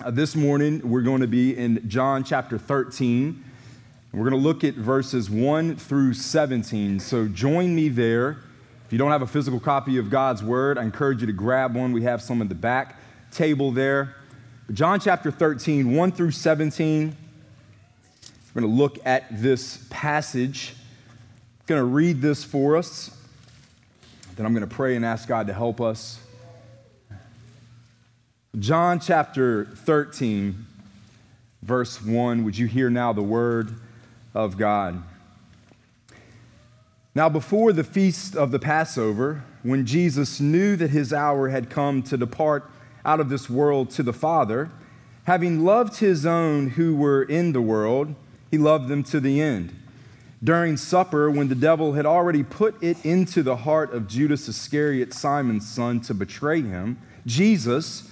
Uh, this morning, we're going to be in John chapter 13. We're going to look at verses 1 through 17. So join me there. If you don't have a physical copy of God's Word, I encourage you to grab one. We have some in the back table there. John chapter 13, 1 through 17. We're going to look at this passage. I'm going to read this for us. Then I'm going to pray and ask God to help us. John chapter 13, verse 1. Would you hear now the word of God? Now, before the feast of the Passover, when Jesus knew that his hour had come to depart out of this world to the Father, having loved his own who were in the world, he loved them to the end. During supper, when the devil had already put it into the heart of Judas Iscariot, Simon's son, to betray him, Jesus,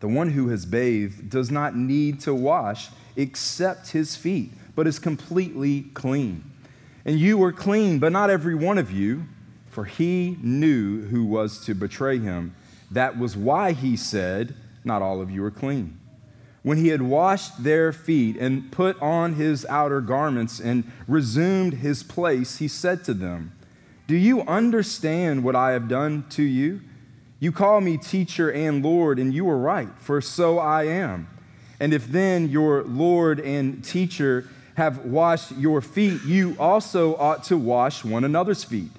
The one who has bathed does not need to wash except his feet, but is completely clean. And you were clean, but not every one of you, for he knew who was to betray him. That was why he said, Not all of you are clean. When he had washed their feet and put on his outer garments and resumed his place, he said to them, Do you understand what I have done to you? You call me teacher and Lord, and you are right, for so I am. And if then your Lord and teacher have washed your feet, you also ought to wash one another's feet.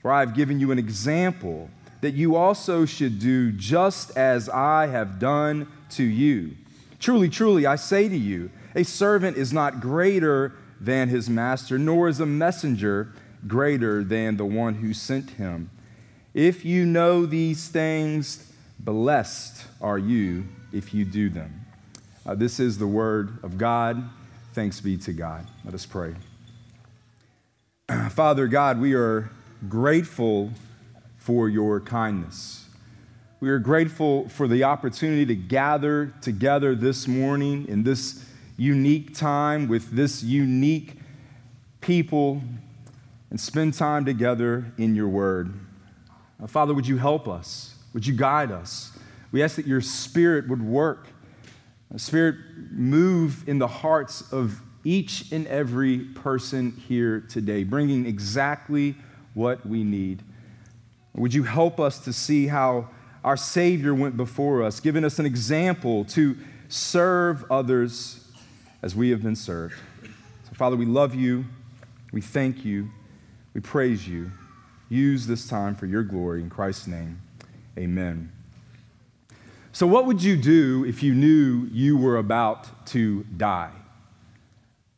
For I have given you an example that you also should do just as I have done to you. Truly, truly, I say to you, a servant is not greater than his master, nor is a messenger greater than the one who sent him. If you know these things, blessed are you if you do them. Uh, this is the word of God. Thanks be to God. Let us pray. Father God, we are grateful for your kindness. We are grateful for the opportunity to gather together this morning in this unique time with this unique people and spend time together in your word. Uh, Father, would you help us? Would you guide us? We ask that your spirit would work Spirit, move in the hearts of each and every person here today, bringing exactly what we need. Would you help us to see how our Savior went before us, giving us an example to serve others as we have been served? So, Father, we love you. We thank you. We praise you. Use this time for your glory. In Christ's name, amen. So, what would you do if you knew you were about to die?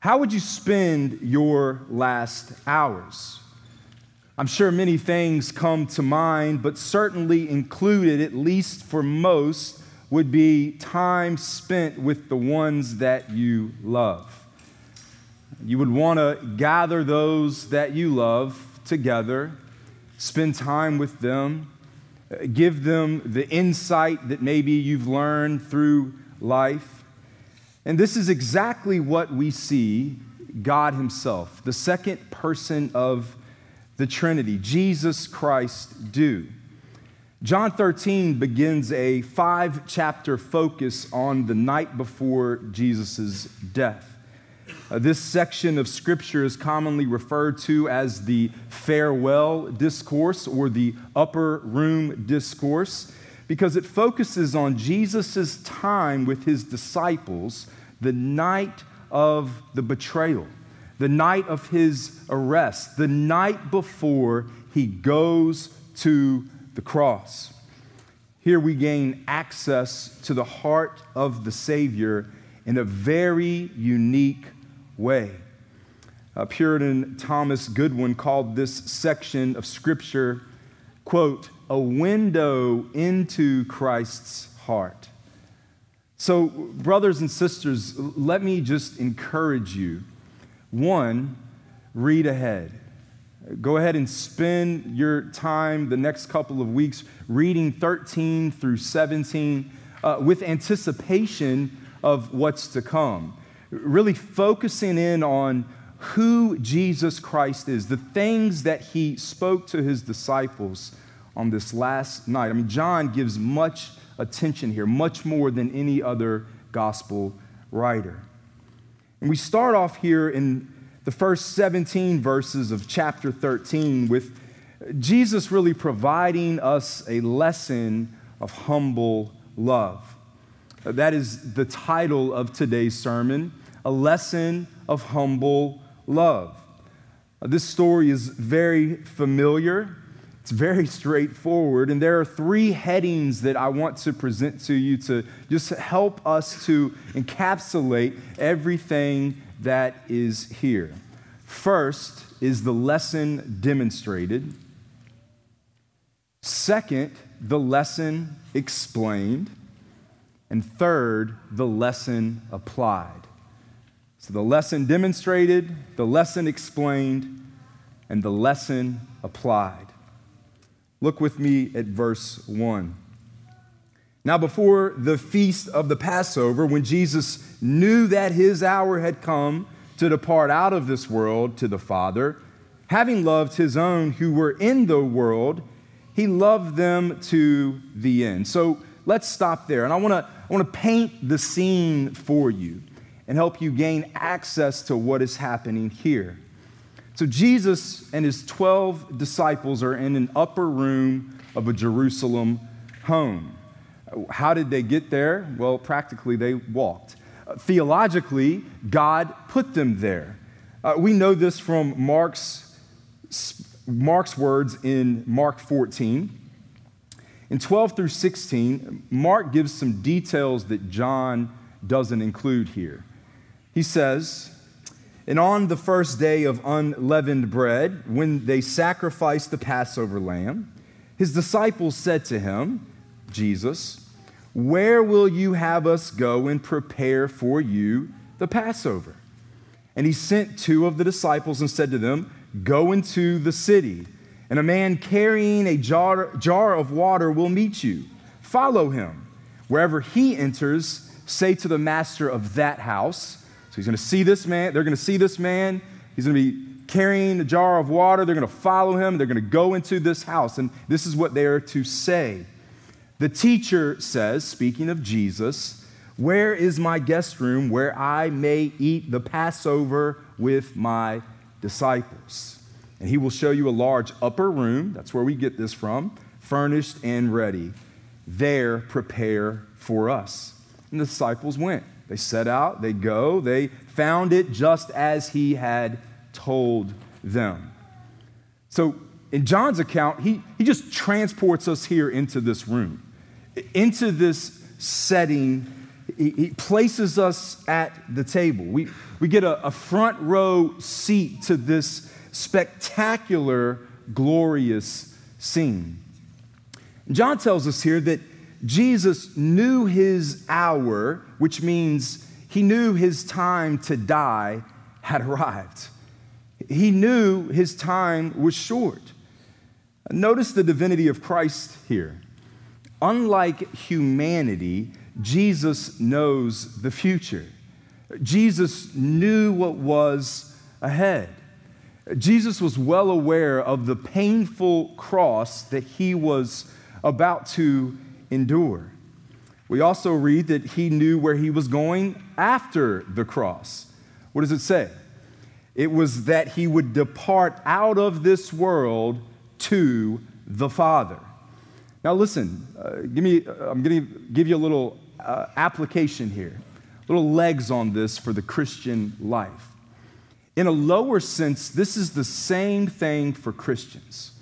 How would you spend your last hours? I'm sure many things come to mind, but certainly included, at least for most, would be time spent with the ones that you love. You would want to gather those that you love together, spend time with them, give them the insight that maybe you've learned through life. And this is exactly what we see God Himself, the second person of the Trinity, Jesus Christ, do. John 13 begins a five chapter focus on the night before Jesus' death. Uh, this section of Scripture is commonly referred to as the farewell discourse or the upper room discourse because it focuses on Jesus' time with his disciples the night of the betrayal, the night of his arrest, the night before he goes to the cross. Here we gain access to the heart of the Savior in a very unique way. Puritan Thomas Goodwin called this section of Scripture, quote, a window into Christ's heart. So, brothers and sisters, let me just encourage you. One, read ahead. Go ahead and spend your time the next couple of weeks reading 13 through 17 uh, with anticipation of what's to come. Really focusing in on who Jesus Christ is, the things that he spoke to his disciples on this last night. I mean, John gives much attention here, much more than any other gospel writer. And we start off here in the first 17 verses of chapter 13 with Jesus really providing us a lesson of humble love. That is the title of today's sermon, a lesson of humble love. This story is very familiar. It's very straightforward, and there are three headings that I want to present to you to just help us to encapsulate everything that is here. First is the lesson demonstrated. Second, the lesson explained. And third, the lesson applied. So the lesson demonstrated, the lesson explained, and the lesson applied. Look with me at verse 1. Now, before the feast of the Passover, when Jesus knew that his hour had come to depart out of this world to the Father, having loved his own who were in the world, he loved them to the end. So let's stop there. And I want to I want to paint the scene for you and help you gain access to what is happening here. So, Jesus and his 12 disciples are in an upper room of a Jerusalem home. How did they get there? Well, practically, they walked. Uh, theologically, God put them there. Uh, we know this from Mark's, Mark's words in Mark 14. In 12 through 16, Mark gives some details that John doesn't include here. He says, And on the first day of unleavened bread, when they sacrificed the Passover lamb, his disciples said to him, Jesus, where will you have us go and prepare for you the Passover? And he sent two of the disciples and said to them, Go into the city, and a man carrying a jar, jar of water will meet you. Follow him. Wherever he enters, say to the master of that house, so he's going to see this man. They're going to see this man. He's going to be carrying a jar of water. They're going to follow him. They're going to go into this house. And this is what they are to say. The teacher says, speaking of Jesus, Where is my guest room where I may eat the Passover with my disciples? And he will show you a large upper room. That's where we get this from, furnished and ready. There, prepare for us. And the disciples went. They set out, they go, they found it just as he had told them. So, in John's account, he, he just transports us here into this room, into this setting. He, he places us at the table. We, we get a, a front row seat to this spectacular, glorious scene. John tells us here that Jesus knew his hour, which means he knew his time to die had arrived. He knew his time was short. Notice the divinity of Christ here. Unlike humanity, Jesus knows the future. Jesus knew what was ahead. Jesus was well aware of the painful cross that he was about to endure. We also read that he knew where he was going after the cross. What does it say? It was that he would depart out of this world to the Father. Now, listen, uh, give me, uh, I'm going to give you a little uh, application here. little legs on this for the Christian life. In a lower sense, this is the same thing for Christians.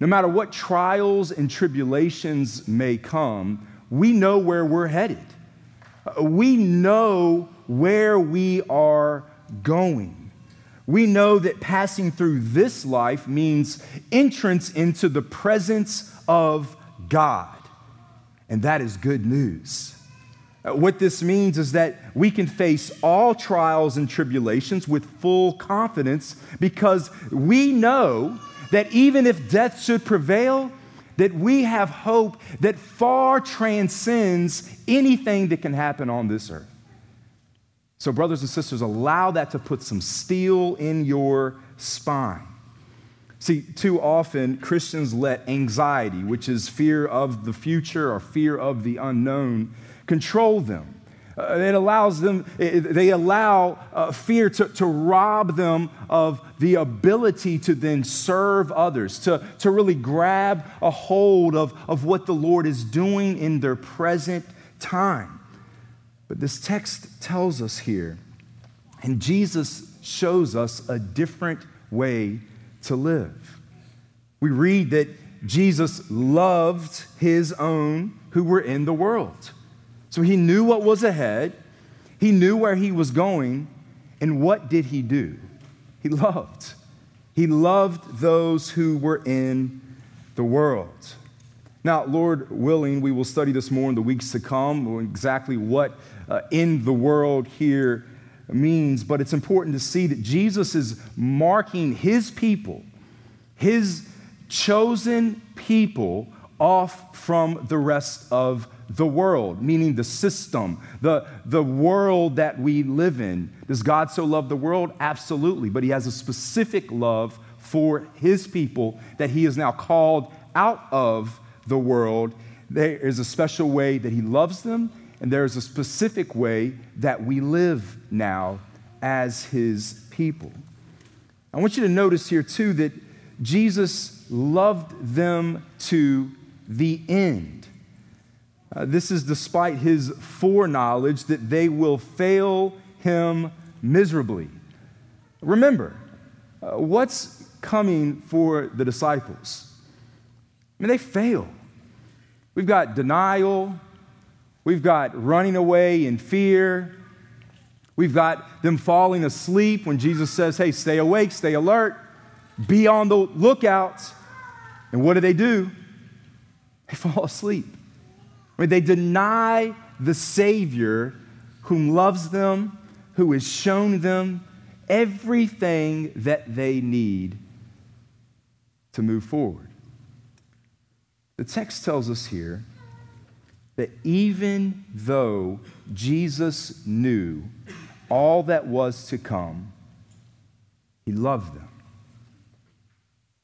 No matter what trials and tribulations may come, we know where we're headed. We know where we are going. We know that passing through this life means entrance into the presence of God. And that is good news. Uh, what this means is that we can face all trials and tribulations with full confidence because we know that even if death should prevail, that we have hope that far transcends anything that can happen on this earth. So, brothers and sisters, allow that to put some steel in your spine. See, too often Christians let anxiety, which is fear of the future or fear of the unknown, control them. Uh, it allows them, it, they allow uh, fear to, to rob them of the ability to then serve others, to, to really grab a hold of, of what the Lord is doing in their present time. But this text tells us here, and Jesus shows us a different way to live. We read that Jesus loved his own who were in the world. So he knew what was ahead, he knew where he was going, and what did he do? He loved. He loved those who were in the world. Now, Lord willing, we will study this more in the weeks to come, exactly what uh, in the world here means, but it's important to see that Jesus is marking his people, his chosen people, off from the rest of the world, meaning the system, the, the world that we live in. Does God so love the world? Absolutely. But He has a specific love for His people that He is now called out of the world. There is a special way that He loves them, and there is a specific way that we live now as His people. I want you to notice here, too, that Jesus loved them to the end. Uh, this is despite his foreknowledge that they will fail him miserably. Remember, uh, what's coming for the disciples? I mean, they fail. We've got denial, we've got running away in fear, we've got them falling asleep when Jesus says, Hey, stay awake, stay alert, be on the lookout. And what do they do? They fall asleep. They deny the Savior whom loves them, who has shown them everything that they need to move forward. The text tells us here that even though Jesus knew all that was to come, he loved them,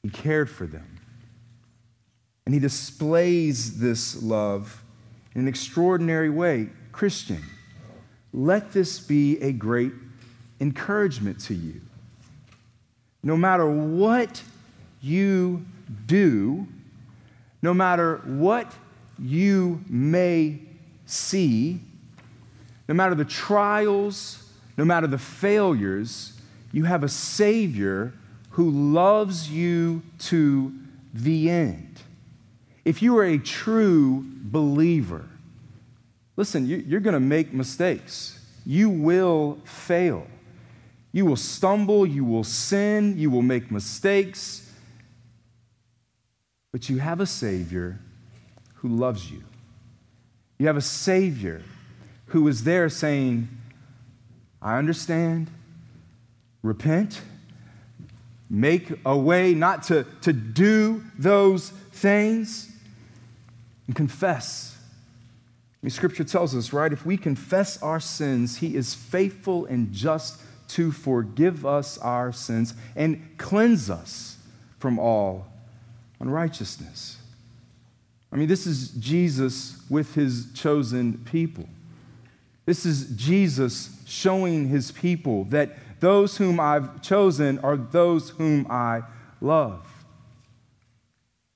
he cared for them, and he displays this love in an extraordinary way. Christian, let this be a great encouragement to you. No matter what you do, no matter what you may see, no matter the trials, no matter the failures, you have a Savior who loves you to the end. If you are a true believer, listen, you're going to make mistakes. You will fail. You will stumble, you will sin, you will make mistakes. But you have a Savior who loves you. You have a Savior who is there saying, I understand, repent, make a way not to, to do those things and confess. I mean, scripture tells us, right? If we confess our sins, he is faithful and just to forgive us our sins and cleanse us from all unrighteousness. I mean, this is Jesus with his chosen people. This is Jesus showing his people that those whom I've chosen are those whom I love.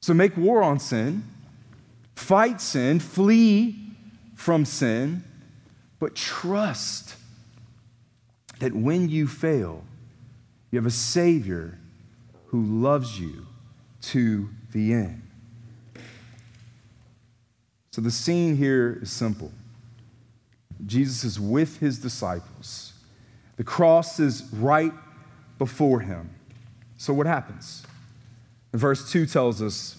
So make war on sin fight sin, flee from sin, but trust that when you fail, you have a Savior who loves you to the end. So the scene here is simple Jesus is with his disciples, the cross is right before him. So what happens? Verse 2 tells us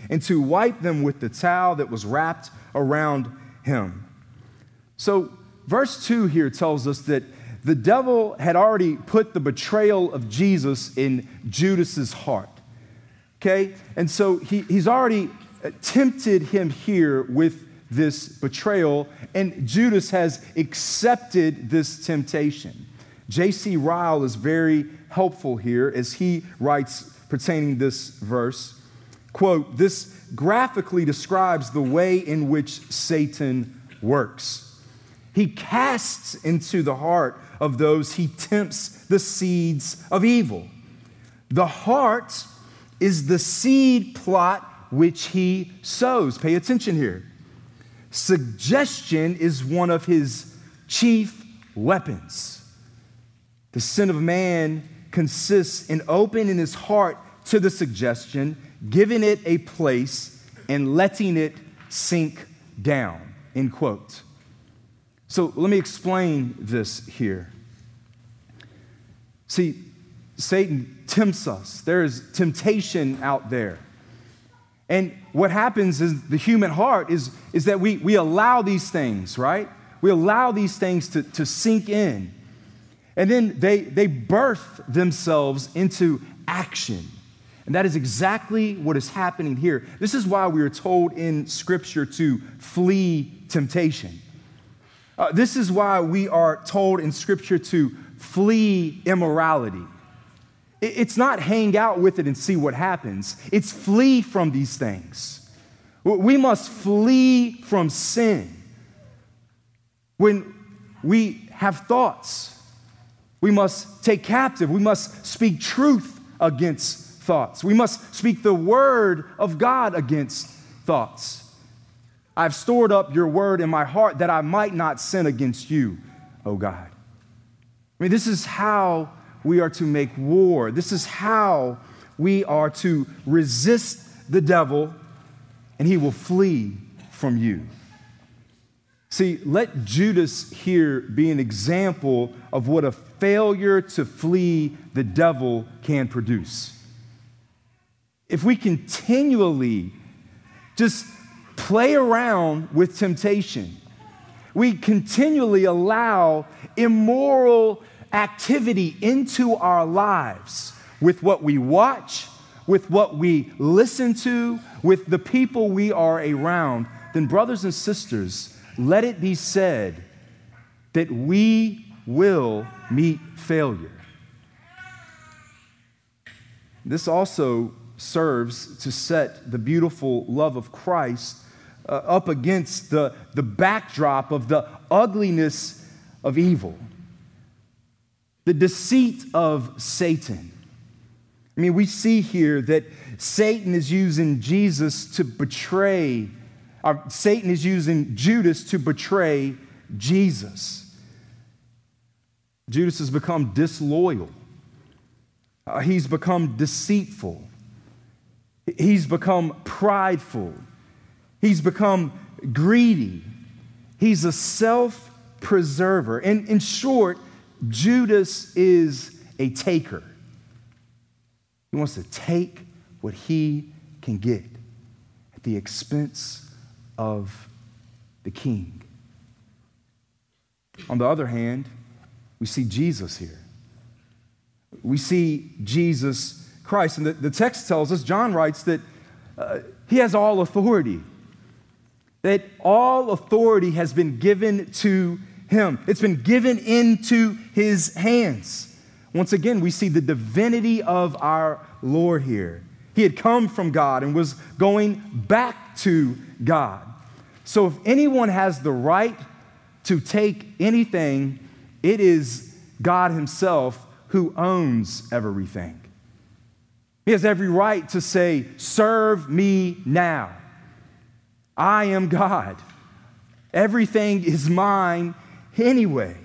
and to wipe them with the towel that was wrapped around him. So, verse 2 here tells us that the devil had already put the betrayal of Jesus in Judas's heart. Okay? And so he, he's already tempted him here with this betrayal, and Judas has accepted this temptation. J.C. Ryle is very helpful here as he writes pertaining this verse. Quote, this graphically describes the way in which Satan works. He casts into the heart of those he tempts the seeds of evil. The heart is the seed plot which he sows. Pay attention here. Suggestion is one of his chief weapons. The sin of man consists in opening his heart to the suggestion, giving it a place, and letting it sink down. End quote. So let me explain this here. See, Satan tempts us. There is temptation out there. And what happens is the human heart is, is that we, we allow these things, right? We allow these things to, to sink in. And then they, they birth themselves into action. And that is exactly what is happening here. This is why we are told in Scripture to flee temptation. Uh, this is why we are told in Scripture to flee immorality. It's not hang out with it and see what happens, it's flee from these things. We must flee from sin. When we have thoughts, we must take captive, we must speak truth against thoughts, we must speak the word of God against thoughts. I've stored up your word in my heart that I might not sin against you, O God. I mean, this is how we are to make war. This is how we are to resist the devil, and he will flee from you. See, let Judas here be an example of what a failure to flee the devil can produce. If we continually just play around with temptation, we continually allow immoral activity into our lives with what we watch, with what we listen to, with the people we are around, then, brothers and sisters, let it be said that we will meet failure. This also serves to set the beautiful love of Christ uh, up against the, the backdrop of the ugliness of evil the deceit of Satan. I mean, we see here that Satan is using Jesus to betray, or Satan is using Judas to betray Jesus. Judas has become disloyal, uh, he's become deceitful, he's become prideful, he's become greedy, he's a self preserver. And in short, Judas is a taker. He wants to take what he can get at the expense of the king. On the other hand, we see Jesus here. We see Jesus Christ. And the, the text tells us, John writes, that uh, he has all authority, that all authority has been given to him, it's been given into his hands. Once again, we see the divinity of our Lord here. He had come from God and was going back to God. So if anyone has the right to take anything, it is God Himself who owns everything. He has every right to say, Serve me now. I am God. Everything is mine anyway.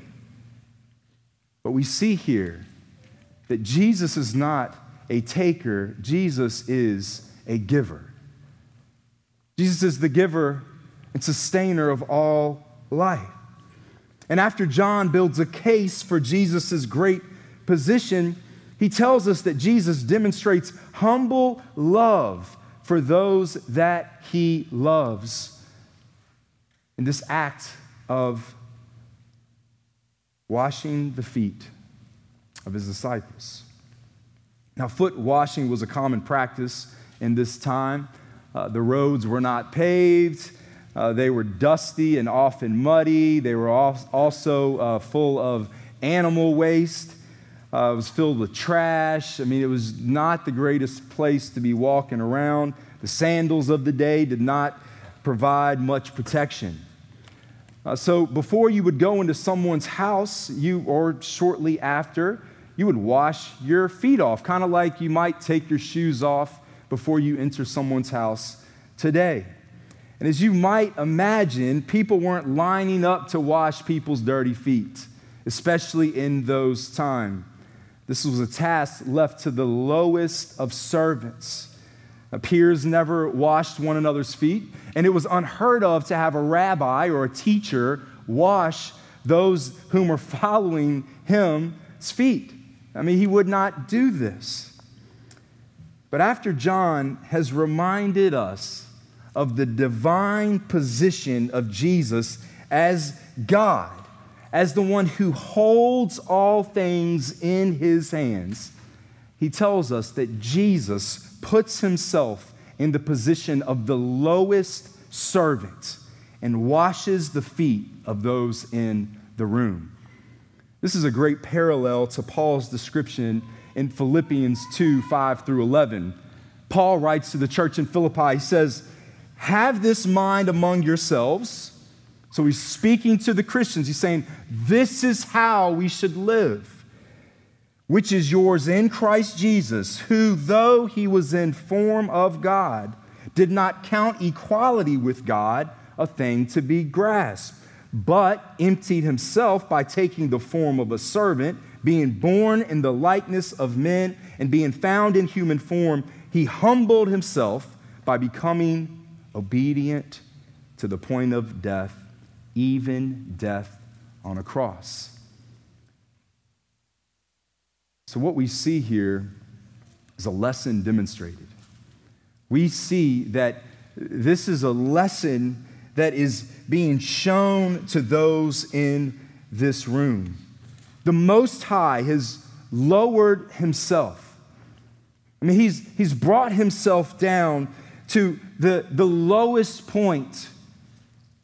But we see here that Jesus is not a taker, Jesus is a giver. Jesus is the giver and sustainer of all life. And after John builds a case for Jesus' great position, he tells us that Jesus demonstrates humble love for those that he loves in this act of washing the feet of his disciples. Now, foot washing was a common practice in this time. Uh, the roads were not paved. Uh, they were dusty and often muddy. They were also uh, full of animal waste. Uh, it was filled with trash. I mean, it was not the greatest place to be walking around. The sandals of the day did not provide much protection. Uh, so, before you would go into someone's house, you or shortly after, you would wash your feet off, kind of like you might take your shoes off before you enter someone's house today. And as you might imagine, people weren't lining up to wash people's dirty feet, especially in those times. This was a task left to the lowest of servants. Peers never washed one another's feet, and it was unheard of to have a rabbi or a teacher wash those whom were following him's feet. I mean, he would not do this. But after John has reminded us of the divine position of Jesus as God, as the one who holds all things in his hands, he tells us that Jesus puts himself in the position of the lowest servant and washes the feet of those in the room. This is a great parallel to Paul's description in Philippians 2 5 through 11. Paul writes to the church in Philippi, he says, Have this mind among yourselves. So he's speaking to the Christians. He's saying, This is how we should live, which is yours in Christ Jesus, who, though he was in form of God, did not count equality with God a thing to be grasped but emptied himself by taking the form of a servant, being born in the likeness of men, and being found in human form, he humbled himself by becoming obedient to the point of death, even death on a cross. So, what we see here is a lesson demonstrated. We see that this is a lesson that is being shown to those in this room. The Most High has lowered himself. I mean, he's, he's brought himself down to the, the lowest point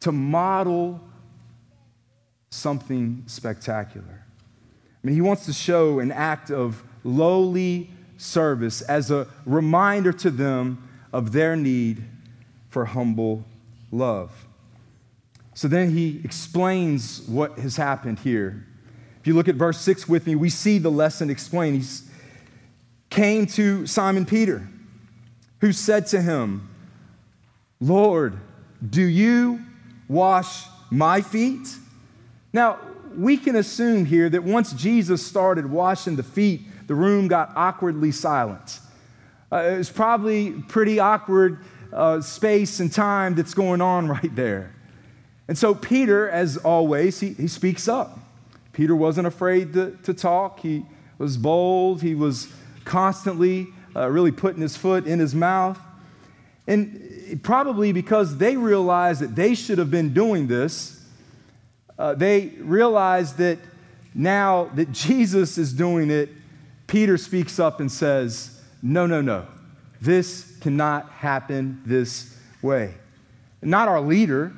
to model something spectacular. I mean, he wants to show an act of lowly service as a reminder to them of their need for humble love. So then he explains what has happened here. If you look at verse 6 with me, we see the lesson explained. He came to Simon Peter, who said to him, Lord, do you wash my feet? Now, we can assume here that once Jesus started washing the feet, the room got awkwardly silent. Uh, it was probably pretty awkward uh, space and time that's going on right there. And so, Peter, as always, he, he speaks up. Peter wasn't afraid to, to talk, he was bold, he was constantly uh, really putting his foot in his mouth. And probably because they realized that they should have been doing this, uh, they realized that now that Jesus is doing it, Peter speaks up and says, No, no, no. This cannot happen this way. Not our leader,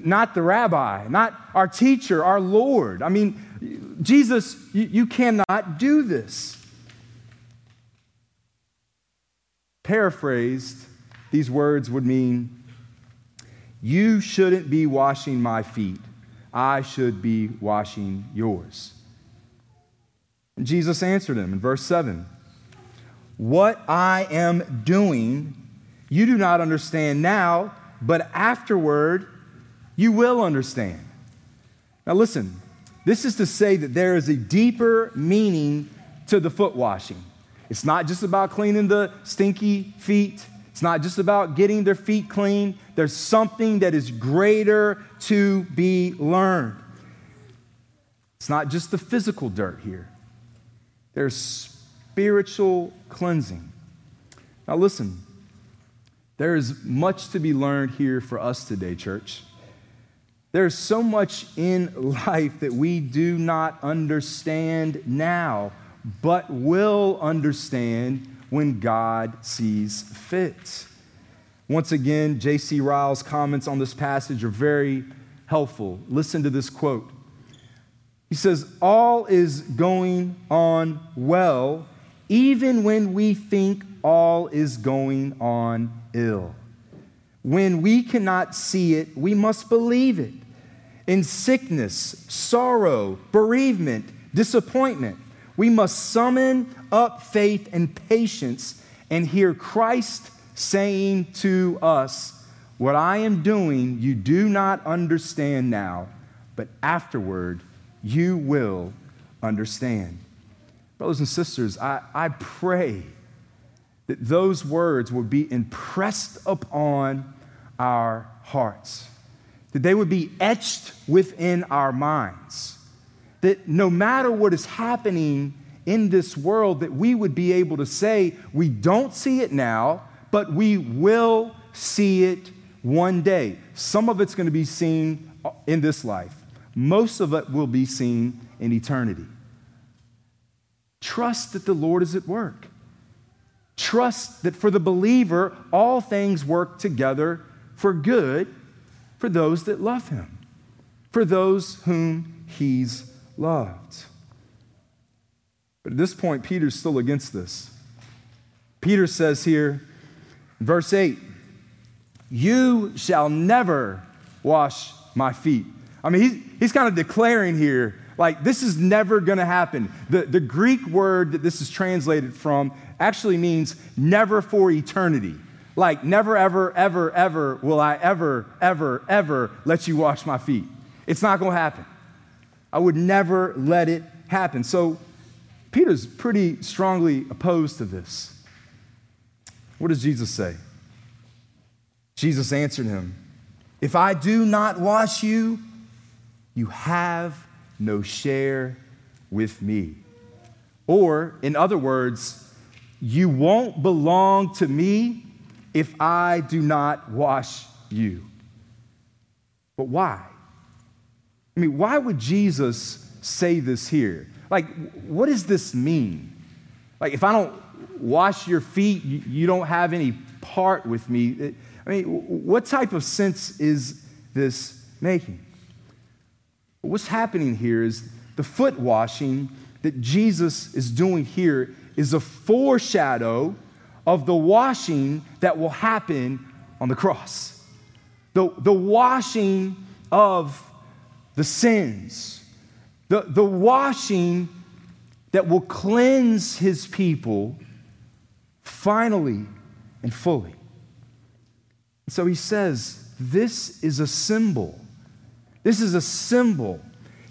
not the rabbi, not our teacher, our Lord. I mean, Jesus, you, you cannot do this. Paraphrased, these words would mean, You shouldn't be washing my feet. I should be washing yours. And Jesus answered him in verse 7 What I am doing, you do not understand now, but afterward you will understand. Now, listen, this is to say that there is a deeper meaning to the foot washing. It's not just about cleaning the stinky feet. It's not just about getting their feet clean. There's something that is greater to be learned. It's not just the physical dirt here, there's spiritual cleansing. Now, listen, there is much to be learned here for us today, church. There's so much in life that we do not understand now, but will understand when God sees fit. Once again, J.C. Ryle's comments on this passage are very helpful. Listen to this quote. He says, All is going on well, even when we think all is going on ill. When we cannot see it, we must believe it in sickness, sorrow, bereavement, disappointment. We must summon up faith and patience and hear Christ saying to us, What I am doing, you do not understand now, but afterward you will understand. Brothers and sisters, I, I pray that those words will be impressed upon our hearts that they would be etched within our minds. That no matter what is happening in this world, that we would be able to say, we don't see it now, but we will see it one day. Some of it's going to be seen in this life, most of it will be seen in eternity. Trust that the Lord is at work. Trust that for the believer, all things work together for good for those that love him, for those whom he's loved. But at this point, Peter's still against this. Peter says here, verse 8, You shall never wash my feet. I mean, he's, he's kind of declaring here, like, this is never going to happen. The, the Greek word that this is translated from actually means never for eternity. Like, never, ever, ever, ever will I ever, ever, ever let you wash my feet. It's not going to happen. I would never let it happen. So, Peter's pretty strongly opposed to this. What does Jesus say? Jesus answered him, If I do not wash you, you have no share with me. Or, in other words, you won't belong to me if I do not wash you. But why? I mean, why would Jesus say this here? Like, what does this mean? Like, if I don't wash your feet, you, you don't have any part with me. I mean, what type of sense is this making? What's happening here is the foot washing that Jesus is doing here is a foreshadow of the washing that will happen on the cross. The, the washing of the sins, the, the washing that will cleanse his people finally and fully. So he says, This is a symbol. This is a symbol.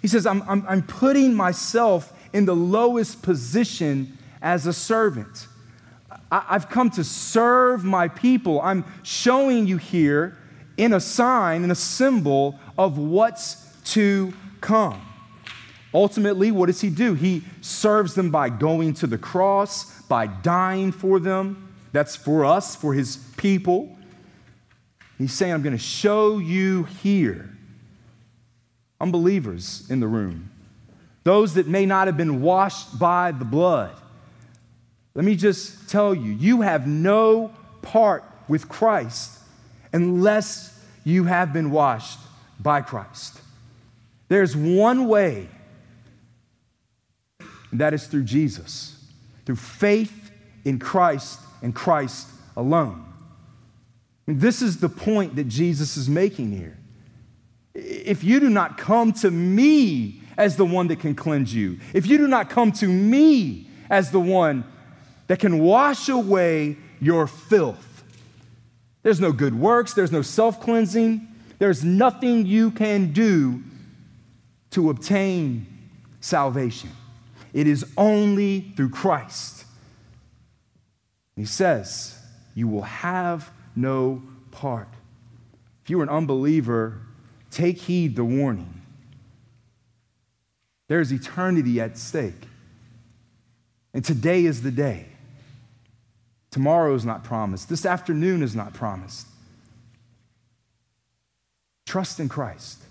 He says, I'm, I'm, I'm putting myself in the lowest position as a servant. I've come to serve my people. I'm showing you here in a sign, in a symbol of what's to come. Ultimately, what does he do? He serves them by going to the cross, by dying for them. That's for us, for his people. He's saying, I'm going to show you here. Unbelievers in the room, those that may not have been washed by the blood let me just tell you, you have no part with Christ unless you have been washed by Christ. There's one way, and that is through Jesus, through faith in Christ and Christ alone. This is the point that Jesus is making here. If you do not come to me as the one that can cleanse you, if you do not come to me as the one that can wash away your filth, there's no good works, there's no self cleansing, there's nothing you can do to obtain salvation. It is only through Christ. He says, You will have no part. If you are an unbeliever, take heed the warning. There's eternity at stake. And today is the day. Tomorrow is not promised. This afternoon is not promised. Trust in Christ.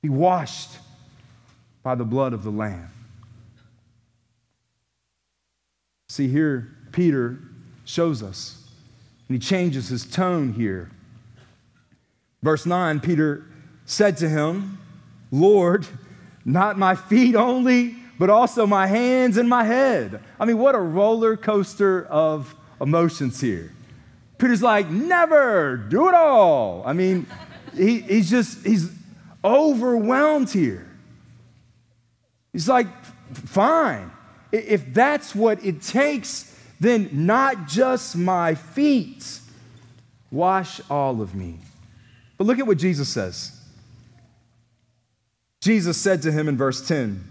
Be washed by the blood of the Lamb. See, here, Peter shows us, and he changes his tone here. Verse 9 Peter said to him, Lord, not my feet only, but also my hands and my head. I mean, what a roller coaster of emotions here. Peter's like, never, do it all. I mean, he, he's just, he's overwhelmed here. He's like, fine. If that's what it takes, then not just my feet, wash all of me. But look at what Jesus says. Jesus said to him in verse 10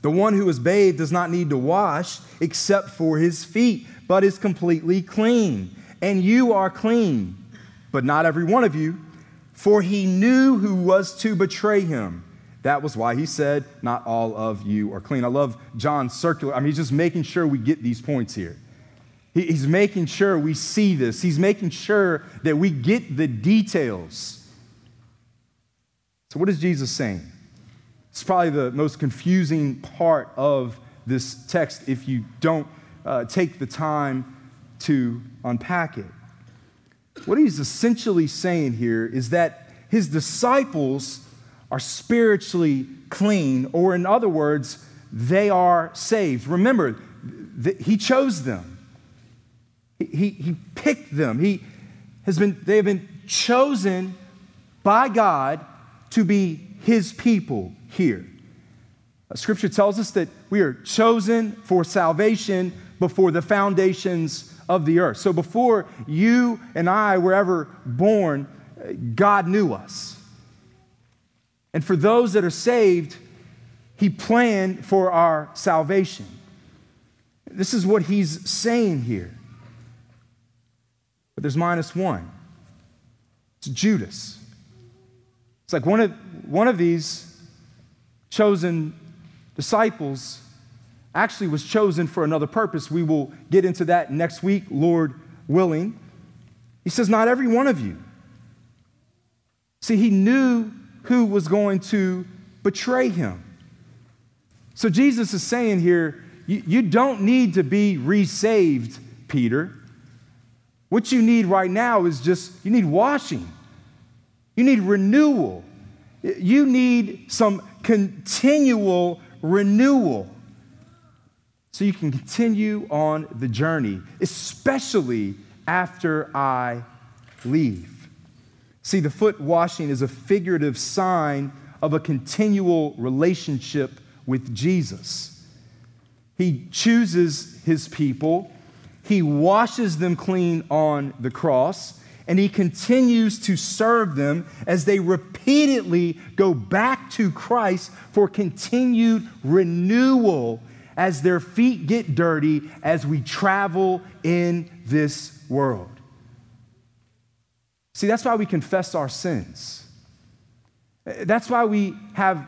The one who is bathed does not need to wash except for his feet, but is completely clean. And you are clean, but not every one of you, for he knew who was to betray him. That was why he said, Not all of you are clean. I love John's circular. I mean, he's just making sure we get these points here. He's making sure we see this, he's making sure that we get the details. So, what is Jesus saying? It's probably the most confusing part of this text if you don't uh, take the time to unpack it. What he's essentially saying here is that his disciples are spiritually clean, or in other words, they are saved. Remember, th- he chose them. He, he, he picked them. He has been, they have been chosen by God to be his people here. Uh, scripture tells us that we are chosen for salvation before the foundations of the earth. So before you and I were ever born, uh, God knew us. And for those that are saved, he planned for our salvation. This is what he's saying here. But there's minus one. It's Judas. It's like one of, one of these chosen disciples actually was chosen for another purpose. We will get into that next week, Lord willing. He says, Not every one of you. See, he knew who was going to betray him. So Jesus is saying here, you, don't need to be resaved, Peter. What you need right now is just, you need washing. You need renewal. You need some continual renewal so you can continue on the journey, especially after I leave. See, the foot washing is a figurative sign of a continual relationship with Jesus. He chooses his people, he washes them clean on the cross and he continues to serve them as they repeatedly go back to Christ for continued renewal as their feet get dirty as we travel in this world. See, that's why we confess our sins. That's why we have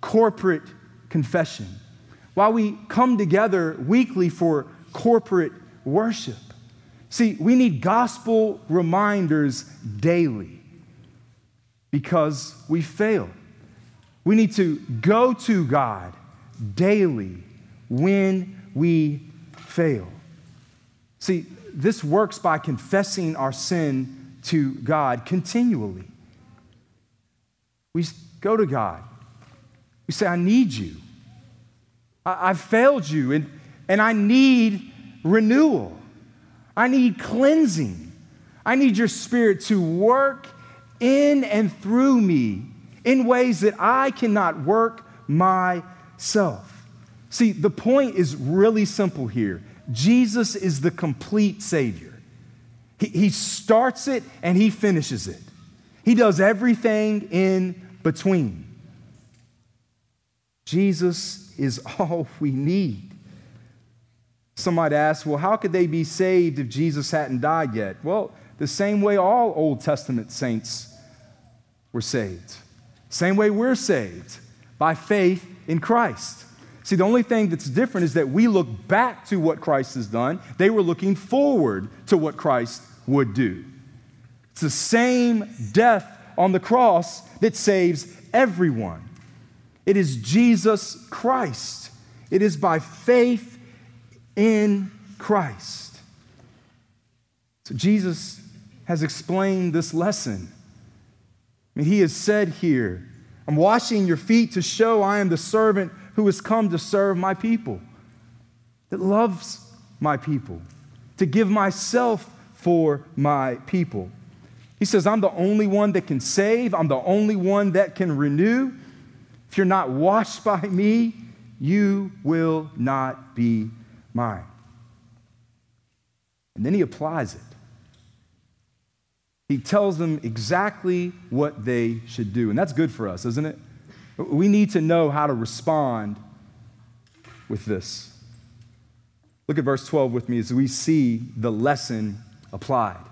corporate confession, why we come together weekly for corporate worship. See, we need gospel reminders daily because we fail. We need to go to God daily when we fail. See, this works by confessing our sin to God continually. We go to God. We say, I need you. I, have failed you, and, and I need renewal. I need cleansing. I need your spirit to work in and through me in ways that I cannot work myself. See, the point is really simple here Jesus is the complete Savior. He, he starts it and He finishes it, He does everything in between. Jesus is all we need. Some might ask, well, how could they be saved if Jesus hadn't died yet? Well, the same way all Old Testament saints were saved. Same way we're saved by faith in Christ. See, the only thing that's different is that we look back to what Christ has done. They were looking forward to what Christ would do. It's the same death on the cross that saves everyone. It is Jesus Christ. It is by faith in Christ. So Jesus has explained this lesson. I mean, he has said here, I'm washing your feet to show I am the servant who has come to serve my people, that loves my people, to give myself for my people. He says, I'm the only one that can save, I'm the only one that can renew. If you're not washed by me, you will not be mine. And then he applies it. He tells them exactly what they should do. And that's good for us, isn't it? We need to know how to respond with this. Look at verse 12 with me as we see the lesson applied.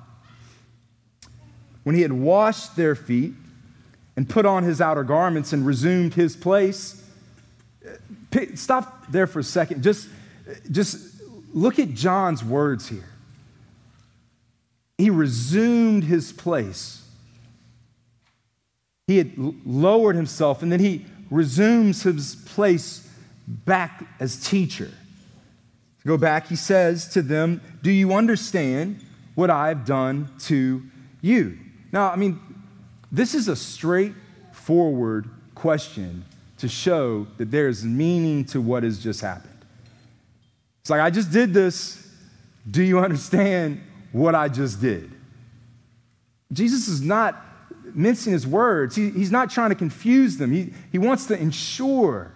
When he had washed their feet and put on his outer garments and resumed his place, stop there for a second. Just, just look at John's words here. He resumed his place. He had lowered himself and then he resumes his place back as teacher. To go back, he says to them, Do you understand what I have done to you? Now, I mean, this is a straightforward question to show that there's meaning to what has just happened. It's like, I just did this. Do you understand what I just did? Jesus is not mincing his words, he, he's not trying to confuse them. He, he wants to ensure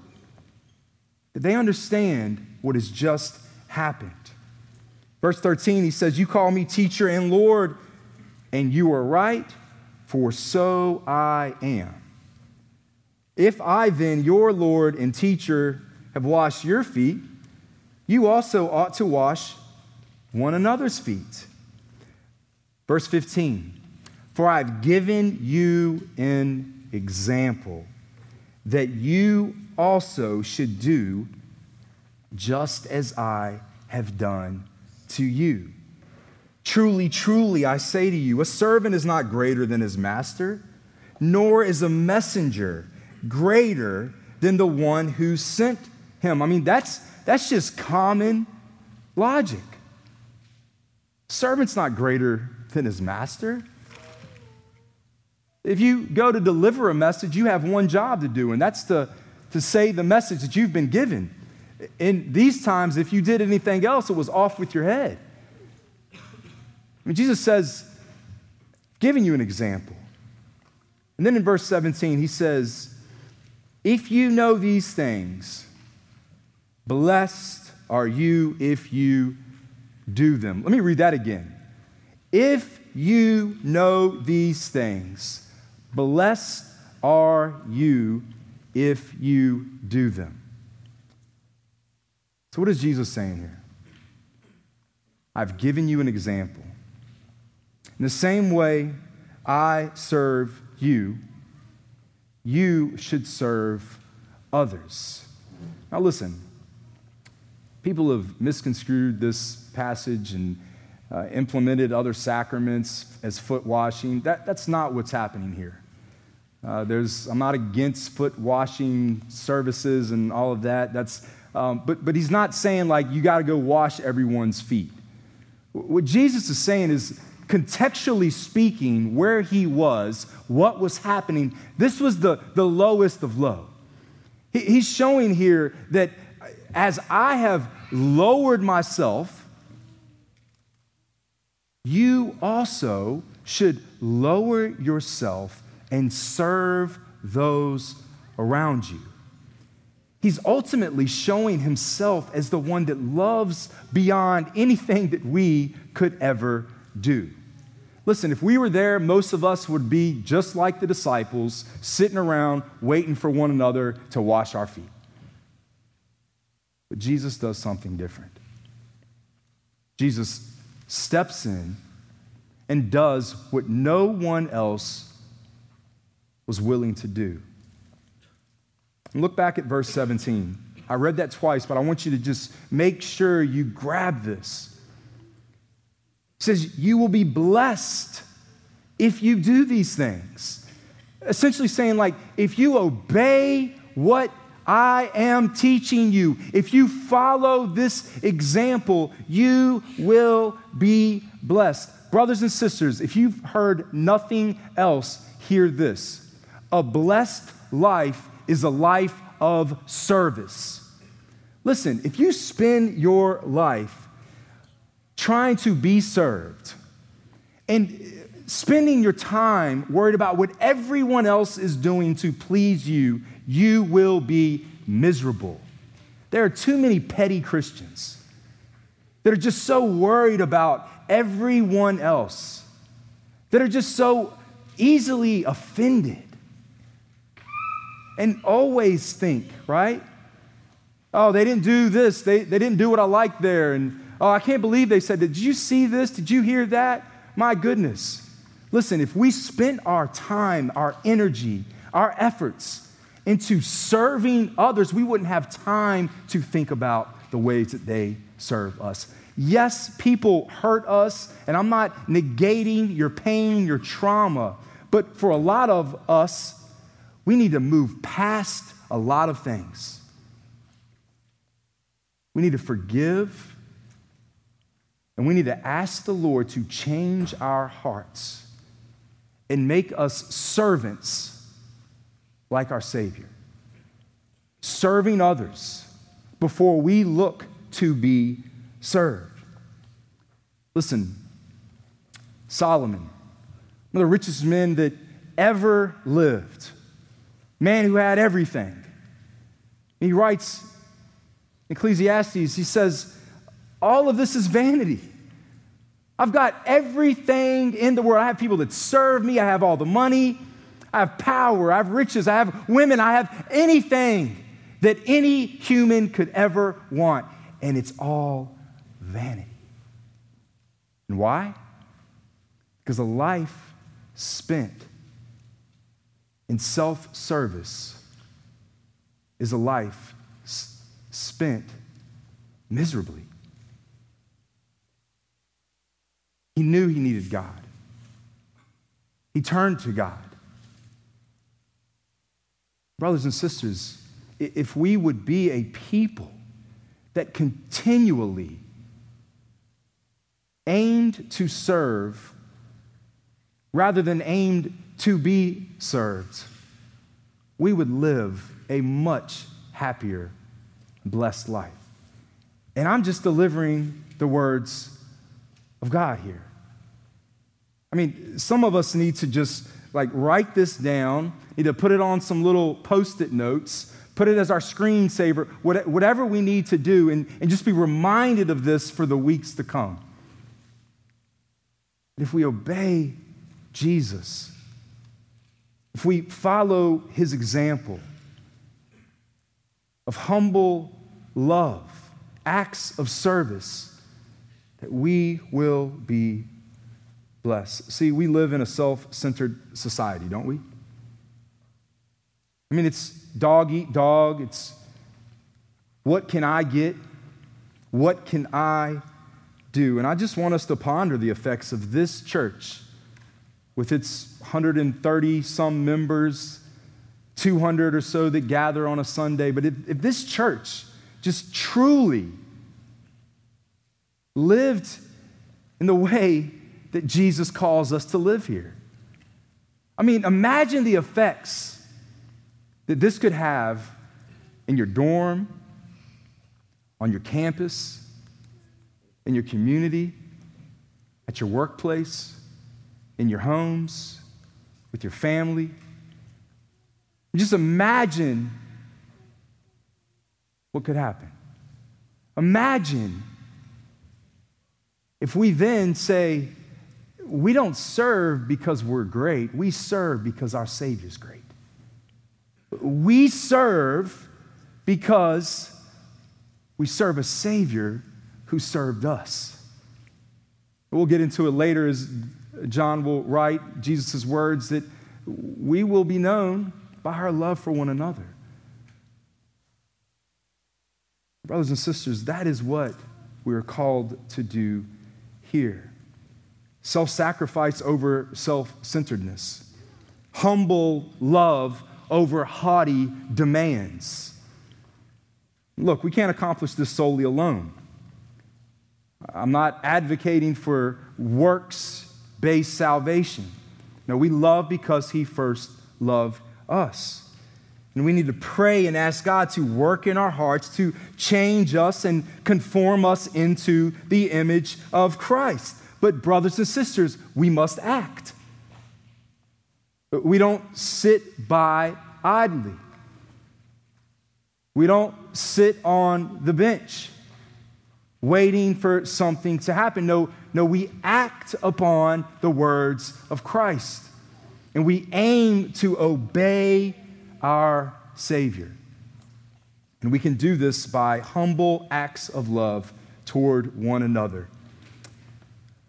that they understand what has just happened. Verse 13, he says, You call me teacher and Lord, and you are right, for so I am. If I then, your Lord and teacher, have washed your feet, you also ought to wash one another's feet. Verse 15, for I've given you an example that you also should do just as I have done to you. Truly, truly, I say to you, a servant is not greater than his master, nor is a messenger greater than the one who sent him. I mean, that's, that's just common logic. Servant's not greater than his master. If you go to deliver a message, you have one job to do, and that's to, to say the message that you've been given. In these times, if you did anything else, it was off with your head. I mean, Jesus says, giving you an example. And then in verse 17, he says, If you know these things, blessed are you if you do them. Let me read that again. If you know these things, blessed are you if you do them. So, what is Jesus saying here? I've given you an example. In the same way I serve you, you should serve others. Now, listen, people have misconstrued this passage and uh, implemented other sacraments as foot washing. That, that's not what's happening here. Uh, there's, I'm not against foot washing services and all of that. That's um, but, but he's not saying like you got to go wash everyone's feet. What Jesus is saying is contextually speaking, where he was, what was happening, this was the, the lowest of low. He, he's showing here that as I have lowered myself, you also should lower yourself and serve those around you. He's ultimately showing himself as the one that loves beyond anything that we could ever do. Listen, if we were there, most of us would be just like the disciples, sitting around waiting for one another to wash our feet. But Jesus does something different. Jesus steps in and does what no one else was willing to do. And look back at verse 17. I read that twice, but I want you to just make sure you grab this. It says, You will be blessed if you do these things. Essentially saying, like, if you obey what I am teaching you, if you follow this example, you will be blessed. Brothers and sisters, if you've heard nothing else, hear this. A blessed life is a life of service. Listen, if you spend your life trying to be served and spending your time worried about what everyone else is doing to please you, you will be miserable. There are too many petty Christians that are just so worried about everyone else, that are just so easily offended, and always think, right? Oh, they didn't do this, they, they didn't do what I like there, and oh, I can't believe they said. Did you see this? Did you hear that? My goodness. Listen, if we spent our time, our energy, our efforts into serving others, we wouldn't have time to think about the ways that they serve us. Yes, people hurt us, and I'm not negating your pain, your trauma, but for a lot of us, we need to move past a lot of things. We need to forgive, and we need to ask the Lord to change our hearts and make us servants like our Savior, serving others before we look to be served. Listen, Solomon, one of the richest men that ever lived, man who had everything. He writes Ecclesiastes, he says, All of this is vanity. I've got everything in the world. I have people that serve me, I have all the money, I have power, I have riches, I have women, I have anything that any human could ever want. And it's all vanity. And why? Because a life spent in self service is a life s- spent miserably. He knew he needed God, he turned to God. Brothers and sisters, if we would be a people that continually aimed to serve rather than aimed to be served, we would live a much happier, blessed life. And I'm just delivering the words of God here. I mean, some of us need to just like write this down, need to put it on some little post it notes, put it as our screensaver, whatever we need to do, and, and just be reminded of this for the weeks to come. If we obey Jesus, if we follow his example of humble love, acts of service, that we will be blessed. See, we live in a self centered society, don't we? I mean, it's dog eat dog. It's what can I get? What can I do? And I just want us to ponder the effects of this church with its 130 some members, 200 or so that gather on a Sunday. But if, if this church just truly lived in the way that Jesus calls us to live here. I mean, imagine the effects that this could have in your dorm, on your campus, in your community, at your workplace, in your homes, with your family. Just imagine what could happen. Imagine if we then say, we don't serve because we're great, we serve because our Savior's great. We serve because we serve a Savior who served us. We'll get into it later as John will write Jesus' words that we will be known by our love for one another. Brothers and sisters, that is what we're called to do here self sacrifice over self centeredness, humble love over haughty demands. Look, we can't accomplish this solely alone. I'm not advocating for works based salvation. No, we love because He first loved us. And we need to pray and ask God to work in our hearts to change us and conform us into the image of Christ. But, brothers and sisters, we must act. We don't sit by idly. We don't sit on the bench waiting for something to happen. No, no, we act upon the words of Christ. And we aim to obey our Savior. And we can do this by humble acts of love toward one another.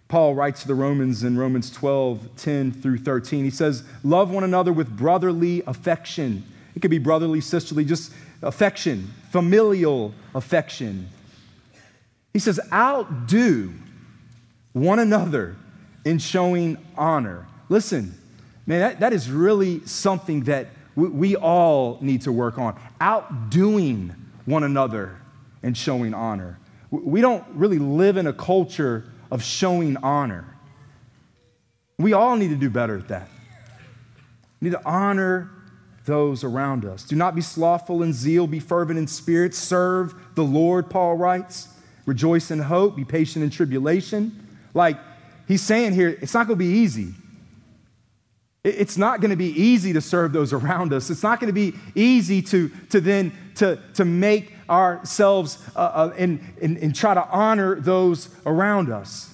Paul writes to the Romans in Romans 12, 10 through 13. He says, Love one another with brotherly affection. It could be brotherly, sisterly, just affection, familial affection. He says, Outdo one another in showing honor. Listen, man, that, that is really something that we, we all need to work on. Outdoing one another and showing honor. We don't really live in a culture of showing honor. We all need to do better at that. We need to honor those around us. Do not be slothful in zeal, be fervent in spirit, serve the Lord, Paul writes. Rejoice in hope, be patient in tribulation. Like he's saying here, it's not going to be easy. It's not going to be easy to serve those around us. It's not going to be easy to, to then to, to make ourselves uh, uh, and, and, and try to honor those around us.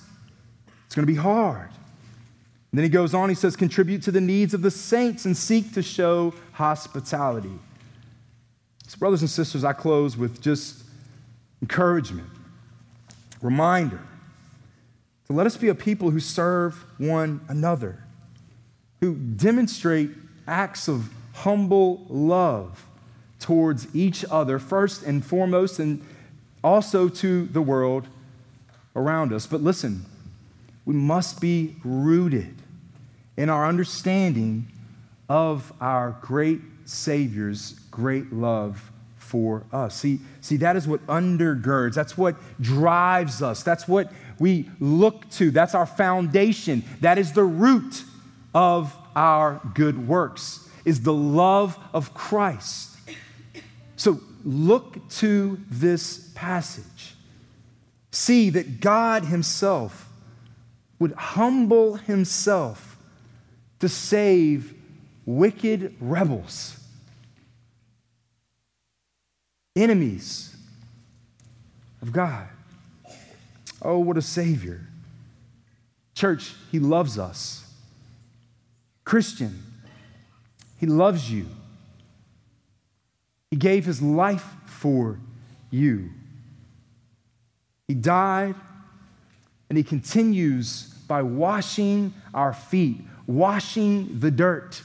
It's going to be hard. And then he goes on, he says, contribute to the needs of the saints and seek to show hospitality. So, brothers and sisters, I close with just encouragement, reminder to let us be a people who serve one another who demonstrate acts of humble love towards each other, first and foremost, and also to the world around us. But listen, we must be rooted in our understanding of our great Savior's great love for us. See, see, that is what undergirds, that's what drives us, that's what we look to, that's our foundation, that is the root of our good works, is the love of Christ. So look to this passage. See that God Himself would humble Himself to save wicked rebels, enemies of God. Oh, what a Savior. Church, He loves us. Christian, He loves you. He gave His life for you. He died, and He continues by washing our feet, washing the dirt,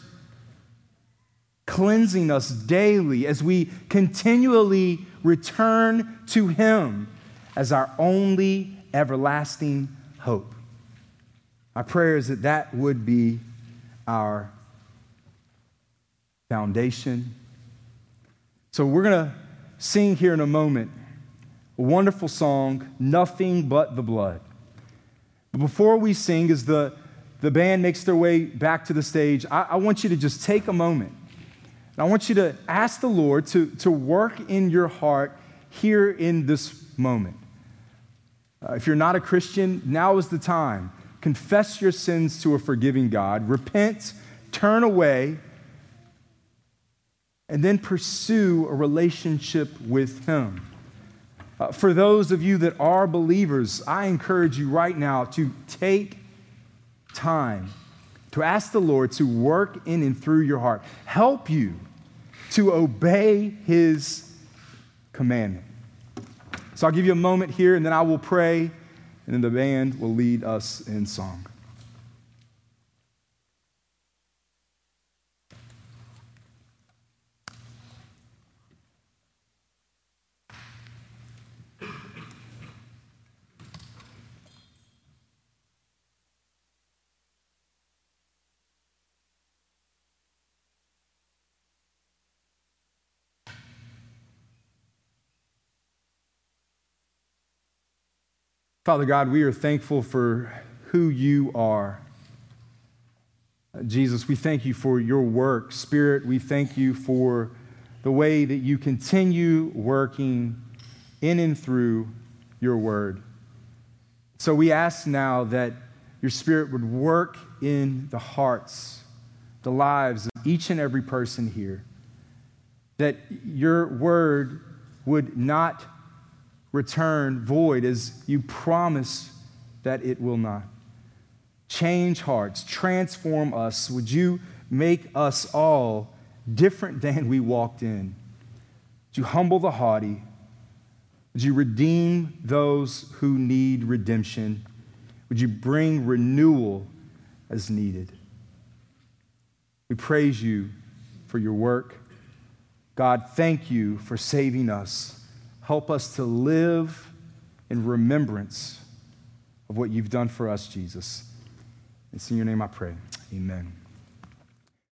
cleansing us daily as we continually return to Him as our only everlasting hope. My prayer is that that would be our foundation. So we're going to sing here in a moment a wonderful song, Nothing But the Blood. But before we sing, as the, the band makes their way back to the stage, I, I want you to just take a moment. I want you to ask the Lord to, to work in your heart here in this moment. Uh, if you're not a Christian, now is the time. Confess your sins to a forgiving God, repent, turn away, and then pursue a relationship with Him. Uh, for those of you that are believers, I encourage you right now to take time to ask the Lord to work in and through your heart, help you to obey His commandment. So I'll give you a moment here, and then I will pray, and then the band will lead us in song. Father God, we are thankful for who you are. Jesus, we thank you for your work. Spirit, we thank you for the way that you continue working in and through your word. So we ask now that your Spirit would work in the hearts, the lives of each and every person here, that your word would not return void as you promise that it will not. Change hearts, transform us. Would you make us all different than we walked in? Would you humble the haughty? Would you redeem those who need redemption? Would you bring renewal as needed? We praise you for your work. God, thank you for saving us. Help us to live in remembrance of what you've done for us, Jesus. It's in your name I pray. Amen.